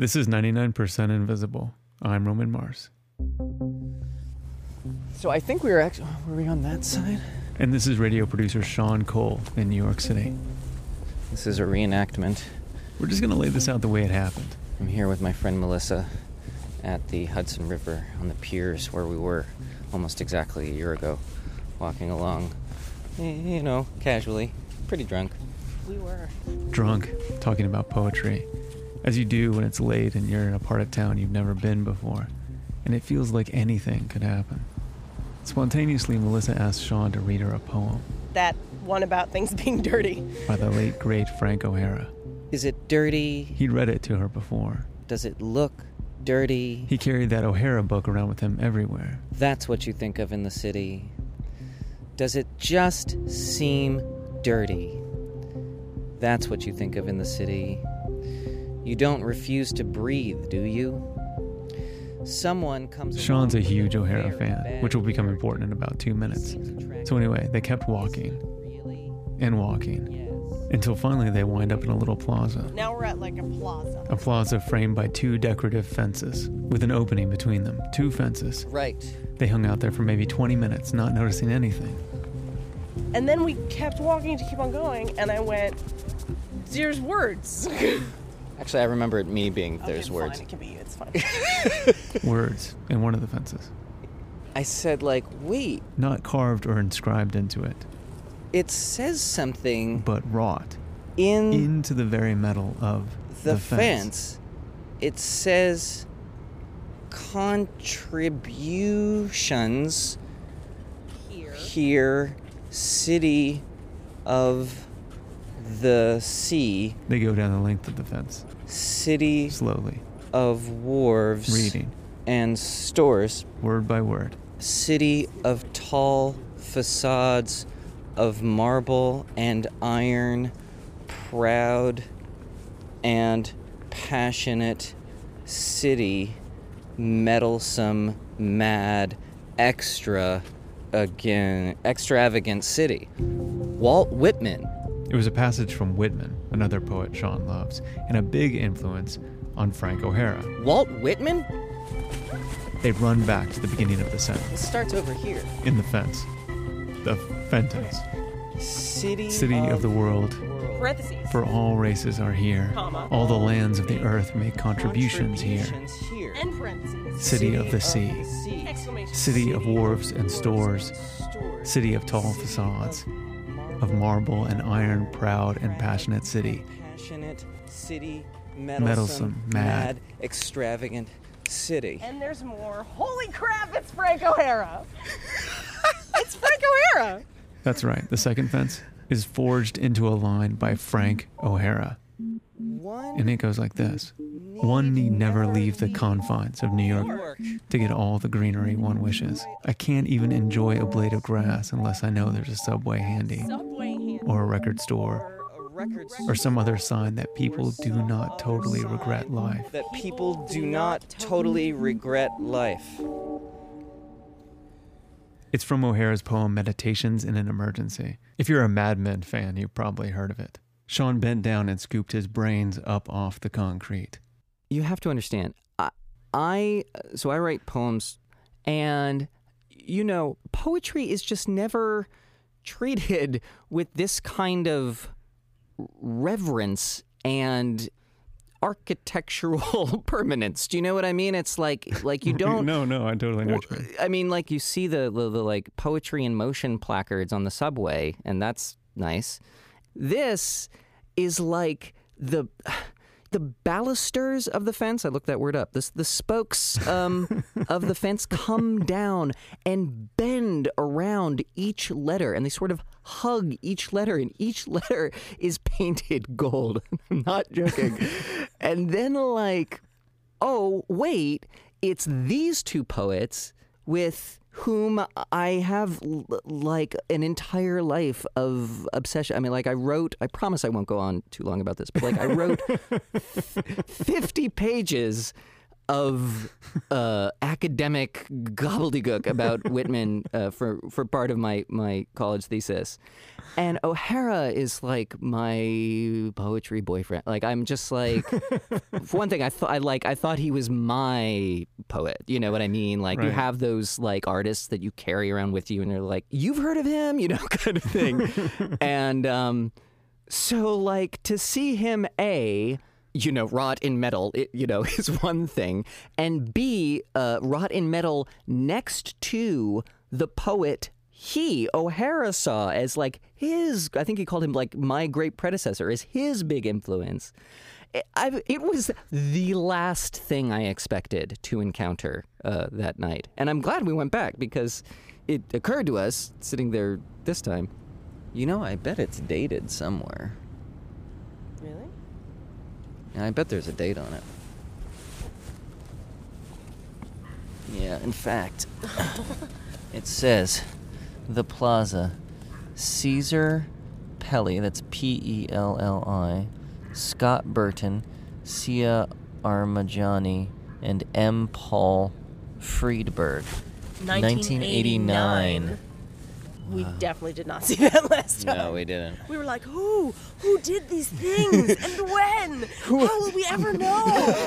This is 99% Invisible. I'm Roman Mars. So I think we were actually were we on that side? And this is radio producer Sean Cole in New York City. This is a reenactment. We're just going to lay this out the way it happened. I'm here with my friend Malissa at the Hudson River on the piers where we were almost exactly a year ago, walking along, you know, casually, pretty drunk. We were. Drunk, talking about poetry, as you do when it's late and you're in a part of town you've never been before, and it feels like anything could happen. Spontaneously, Malissa asked Sean to read her a poem That one about things being dirty. by the late great Frank O'Hara. Is it dirty? He'd read it to her before. Does it look dirty? He carried that O'Hara book around with him everywhere. That's what you think of in the city. Does it just seem dirty? That's what you think of in the city. You don't refuse to breathe, do you? Someone comes. Sean's a along with huge O'Hara fan, which will become important in about two minutes. So, anyway, they kept walking Really? and walking Yes. until finally they wind up in a little plaza. Now we're at like a plaza. A plaza framed by two decorative fences with an opening between them. Two fences. Right. They hung out there for maybe 20 minutes, not noticing anything. And then we kept walking to keep on going, and I went, "There's words." Actually, I remember it me being there's Okay, words. Fine, it can be you. It's fine. Words in one of the fences. I said like, wait, Not carved or inscribed into it, it says something but wrought in into the very metal of the, the, fence. It says contributions Here. here, city of the sea, They go down the length of the fence, city slowly, of wharves reading, and stores, word by word. city of tall facades of marble and iron, proud and passionate city, meddlesome, mad, extra, again, extravagant city. Walt Whitman. It was a passage from Whitman, another poet Sean loves, and a big influence on Frank O'Hara. Walt Whitman? They run back to the beginning of the sentence. It starts over here. in the fence. The fentence. City, City of the world. Parentheses. For all races are here. Comma. All the lands of the earth make contributions here. Contributions here. And parentheses. City of the sea. Exclamation. City of wharves and stores. Stores. City of tall facades. Of marble and iron, proud and passionate city. Passionate city, meddlesome, Meddlesome, mad. mad, extravagant city. And there's more. Holy crap! It's Frank O'Hara. it's Frank O'Hara. That's right. The second fence is forged into a line by Frank O'Hara. One And it goes like this One need never leave the confines of New York to get all the greenery one wishes. I can't even enjoy a blade of grass unless I know there's a subway handy, or a record store, Or or some other sign that people do not totally regret life. that people do not totally regret life. It's from O'Hara's poem Meditations in an Emergency. If you're a Mad Men fan, you've probably heard of it. Sean bent down and scooped his brains up off the concrete. You have to understand. I, I so I write poems, and you know, poetry is just never treated with this kind of reverence and architectural permanence. Do you know what I mean? It's like like you don't no, no, I totally know what you mean. I mean, like you see the, the the like poetry in motion placards on the subway, and that's nice. This is like the the balusters of the fence. I looked that word up. This the spokes um, of the fence come down and bend around each letter, and they sort of hug each letter, and each letter is painted gold. I'm not joking. and then like oh, wait, it's these two poets with whom I have l- like an entire life of obsession. I mean, like I wrote, I promise I won't go on too long about this, but like I wrote 50 pages of uh, academic gobbledygook about Whitman uh, for for part of my my college thesis, and O'Hara is like my poetry boyfriend. Like I'm just like, for one thing, I thought I like I thought he was my poet. You know what I mean? Like you have those like artists that you carry around with you, and they're like, you've heard of him, you know, kind of thing. and um, so like to see him a you know rot in metal it, you know is one thing and b uh, rot in metal next to the poet he o'hara saw as like his i think he called him like my great predecessor as his big influence it, it was the last thing I expected to encounter uh, that night. And I'm glad we went back because it occurred to us sitting there this time. You know, I bet it's dated somewhere. Really? I bet there's a date on it. Yeah, in fact, it says the plaza Cesar Pelli, that's P E L L I, Scott Burton, Siah Armajani, and M. Paul Friedberg. 1989. We uh-huh. definitely did not see that last time. No, we didn't. We were like, who? Who did these things? and when? How will we ever know?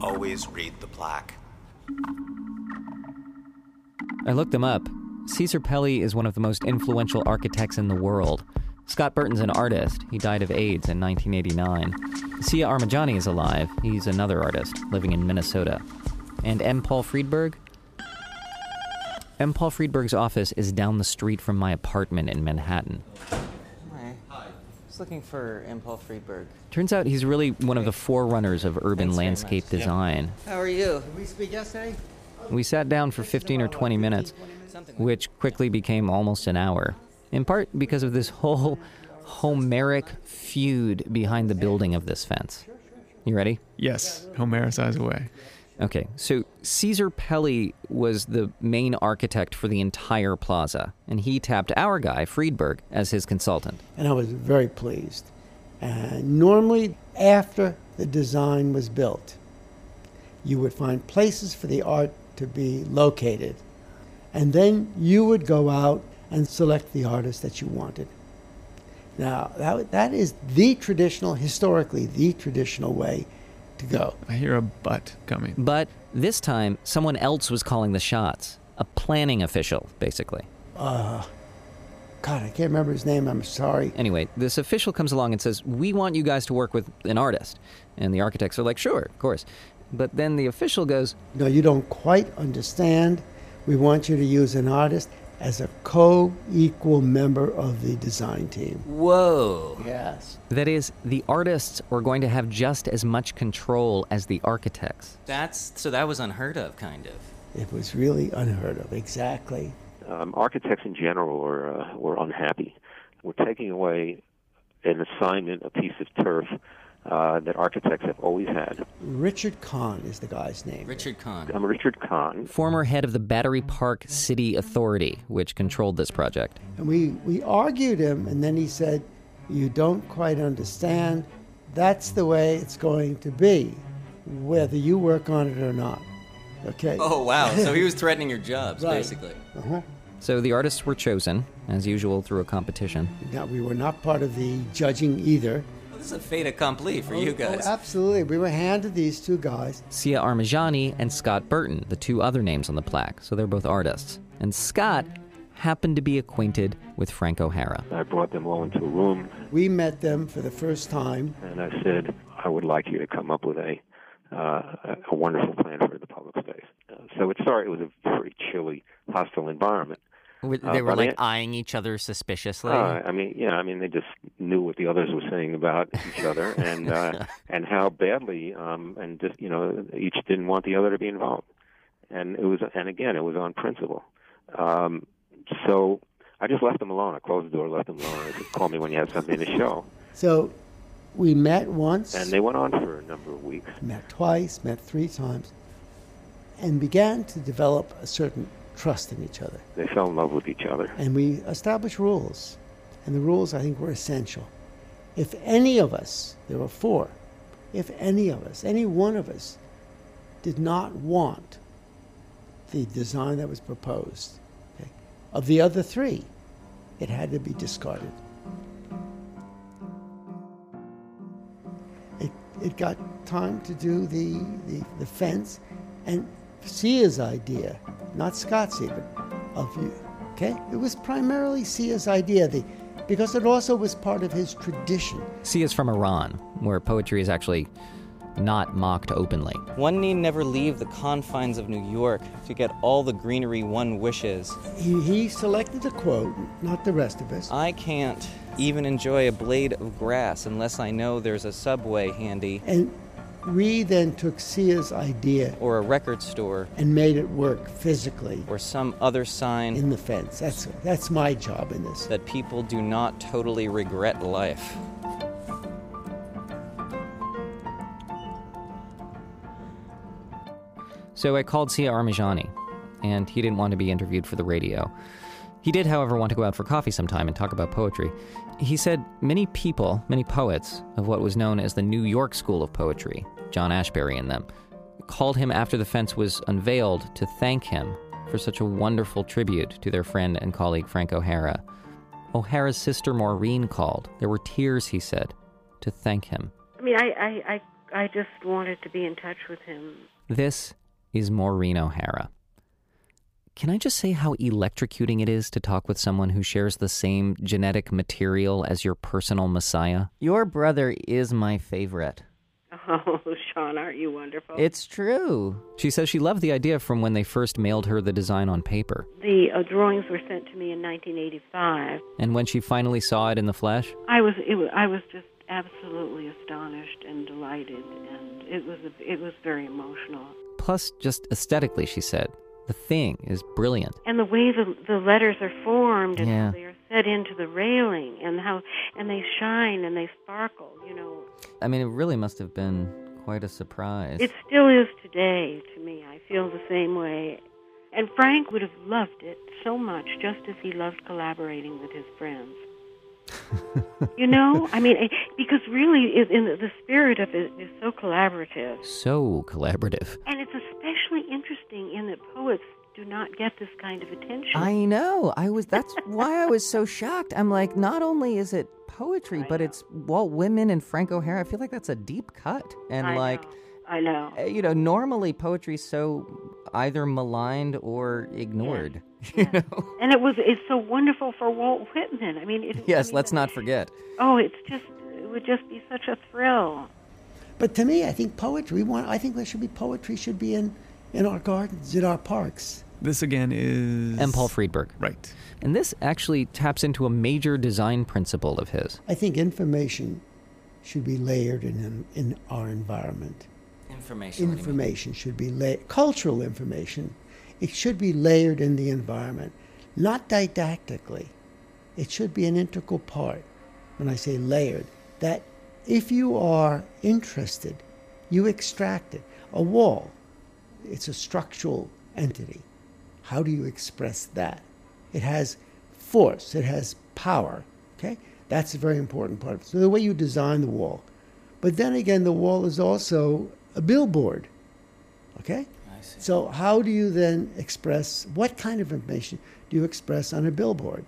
Always read the plaque. I looked him up. Cesar Pelli is one of the most influential architects in the world. Scott Burton's an artist. He died of AIDS in 1989. Siah Armajani is alive. He's another artist living in Minnesota. And M. Paul Friedberg? M. Paul Friedberg's office is down the street from my apartment in Manhattan. Hi. Hi. Just looking for M. Paul Friedberg. Turns out he's really one of the forerunners of urban Thanks landscape much. Yeah. design. How are you? Did we speak yesterday? We sat down for 15 or 20 minutes, which quickly became almost an hour. In part because of this whole Homeric feud behind the building of this fence. You ready? Yes, Homer's eyes away. Okay, so Cesar Pelli was the main architect for the entire plaza, and he tapped our guy, Friedberg, as his consultant. and I was very pleased. And normally, after the design was built, you would find places for the art to be located. And then you would go out and select the artist that you wanted. Now, that, that is the traditional, historically, the traditional way to go. I hear a butt coming. But this time, someone else was calling the shots. A planning official, basically. Uh, God, I can't remember his name. I'm sorry. Anyway, this official comes along and says, We want you guys to work with an artist. And the architects are like, Sure, of course. But then the official goes, No, you don't quite understand. We want you to use an artist as a co equal member of the design team. Whoa. Yes. That is, the artists are going to have just as much control as the architects. That's so that was unheard of, kind of. It was really unheard of, exactly. um, architects in general were uh, were unhappy. We're taking away an assignment, a piece of turf uh, that architects have always had. Richard Kahn is the guy's name. Richard Kahn. I'm Richard Kahn. Former head of the Battery Park City Authority, which controlled this project. And we, we argued him, and then he said, You don't quite understand. That's the way it's going to be, whether you work on it or not. Okay? Oh wow! So he was threatening your jobs, Right. basically. Uh-huh. So the artists were chosen, as usual, through a competition. Now, we were not part of the judging either. Well, this is a fait accompli for you guys. Oh, guys. absolutely. We were handed these two guys. Siah Armajani and Scott Burton, the two other names on the plaque, so they're both artists. And Scott happened to be acquainted with Frank O'Hara. I brought them all into a room We met them for the first time. and I said, I would like you to come up with a uh, a- a wonderful plan for the public space. Uh, so it started. It was a very chilly, hostile environment. They Uh, were like I- eyeing each other suspiciously. Uh, I mean, yeah, I mean, they just knew what the others were saying about each other, and uh, and how badly, um, and just you know, each didn't want the other to be involved, and it was, and again, it was on principle. Um, so I just left them alone. I closed the door, left them alone. I said, "Call me when you have something to show." So we met once, And they went on for a number of weeks. met twice, met three times, and began to develop a certain trust in each other. They fell in love with each other. And we established rules. And the rules, I think, were essential. If any of us, there were four, if any of us, any one of us, did not want the design that was proposed, okay, of the other three, it had to be discarded. It, it got time to do the, the, the fence, and Siah's idea, not Scott's even, of you. Okay? It was primarily Siah's idea, the, because it also was part of his tradition. Siah is from Iran, where poetry is actually not mocked openly. One need never leave the confines of New York to get all the greenery one wishes. He, he selected the quote, not the rest of us. I can't even enjoy a blade of grass unless I know there's a subway handy And we then took Siah's idea or a record store and made it work physically or some other sign in the fence. That's, that's my job in this. that people do not totally regret life. So I called Siah Armajani, and he didn't want to be interviewed for the radio. He did, however, want to go out for coffee sometime and talk about poetry. He said many people, many poets of what was known as the New York School of Poetry, John Ashbery and them, called him after the fence was unveiled to thank him for such a wonderful tribute to their friend and colleague Frank O'Hara. O'Hara's sister Maureen called. There were tears, he said, to thank him. I mean, I, I, I, I just wanted to be in touch with him. This is Maureen O'Hara. Can I just say how electrocuting it is to talk with someone who shares the same genetic material as your personal messiah? Your brother is my favorite. Oh, Sean, aren't you wonderful? It's true. She says she loved the idea from when they first mailed her the design on paper. the uh, drawings were sent to me in 1985. And when she finally saw it in the flesh, I was, it was, I was just absolutely astonished and delighted, and it was, it was very emotional. plus just aesthetically, she said, the thing is brilliant. And the way the the letters are formed and Yeah. how they are set into the railing, and how and they shine and they sparkle. You know, I mean, it really must have been quite a surprise. It still is today to me. I feel the same way. And Frank would have loved it so much, just as he loved collaborating with his friends. you know, I mean, eh, because really, it, in the, the spirit of it is so collaborative, so collaborative. and it's especially interesting in that not get this kind of attention. I know. I was. That's why I was so shocked. I'm like, not only is it poetry, but it's Walt Whitman and Frank O'Hara. I feel like that's a deep cut. And I like, know. I know. uh, you know, normally poetry's so either maligned or ignored. You know. And it was it's so wonderful for Walt Whitman. I mean, it, I Yes. mean, Let's not forget. Oh, it's just it would just be such a thrill. But to me, I think poetry. Want. I think there should be poetry. Should be in in our gardens, in our parks. This again is. And Paul Friedberg. Right. And this actually taps into a major design principle of his. I think information should be layered in in our environment. Information. Information should be la- cultural information. It should be layered in the environment, not didactically. It should be an integral part. When I say layered, that if you are interested, you extract it. A wall, it's a structural entity. How do you express that? It has force, it has power. Okay? That's a very important part. Of it. So the way you design the wall. But then again, the wall is also a billboard. Okay? So how do you then express what kind of information do you express on a billboard?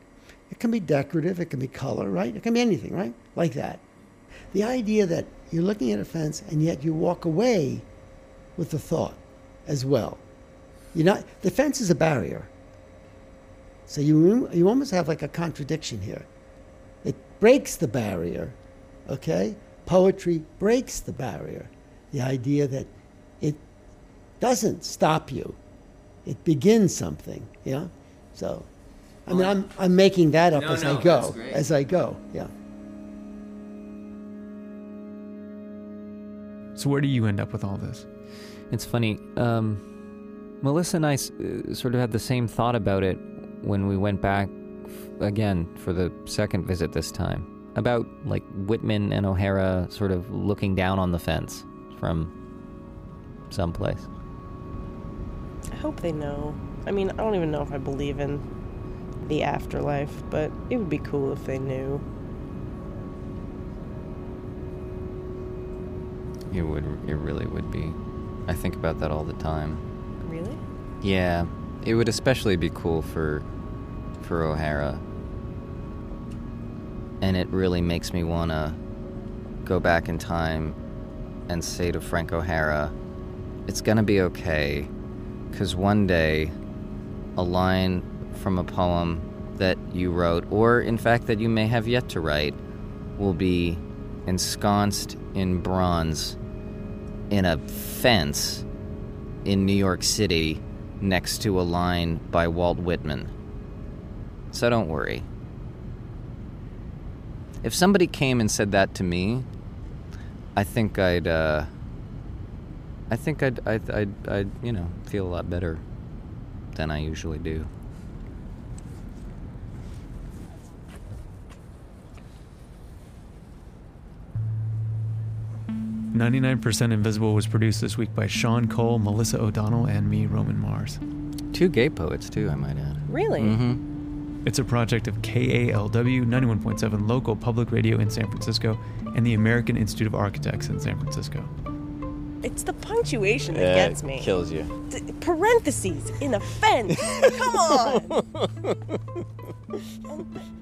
It can be decorative, it can be color, right? It can be anything, right? Like that. The idea that you're looking at a fence and yet you walk away with the thought as well. You're not the fence is a barrier. So you you almost have like a contradiction here. It breaks the barrier, okay? Poetry breaks the barrier. The idea that it doesn't stop you. It begins something, yeah? So I mean I'm I'm making that up No, as no, I go. As I go, yeah. So where do you end up with all this? It's funny. Um, Malissa and I s- uh, sort of had the same thought about it when we went back f- again for the second visit this time about like Whitman and O'Hara sort of looking down on the fence from someplace. I hope they know. I mean, I don't even know if I believe in the afterlife, but it would be cool if they knew. It would. It really would be. I think about that all the time. Really? Yeah, it would especially be cool for for O'Hara. And it really makes me want to go back in time and say to Frank O'Hara, it's going to be okay cuz one day a line from a poem that you wrote or in fact that you may have yet to write will be ensconced in bronze in a fence in New York City next to a line by Walt Whitman. So don't worry. If somebody came and said that to me, I think I'd, uh, I think I'd, I'd, I'd, I'd, you know, feel a lot better than I usually do. Ninety-nine percent Invisible was produced this week by Sean Cole, Malissa O'Donnell, and me, Roman Mars. Two gay poets, too, I might add. Really? Mm-hmm. It's a project of KALW 91.7 local public radio in San Francisco and the American Institute of Architects in San Francisco. It's the punctuation that gets me. kills you. D- parentheses in a fence. Come on.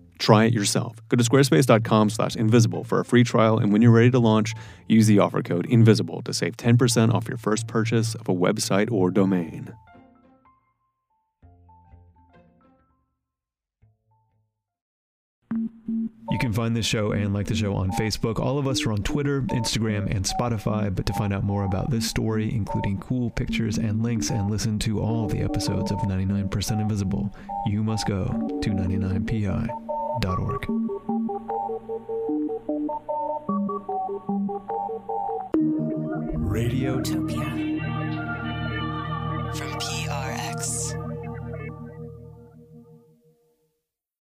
Try it yourself. Go to squarespace.com slash invisible for a free trial, and when you're ready to launch, use the offer code INVISIBLE to save 10% off your first purchase of a website or domain. You can find this show and like the show on Facebook. All of us are on Twitter, Instagram, and Spotify. But to find out more about this story, including cool pictures and links, and listen to all the episodes of 99% Invisible, you must go to 99pi.org. Radiotopia from PRX.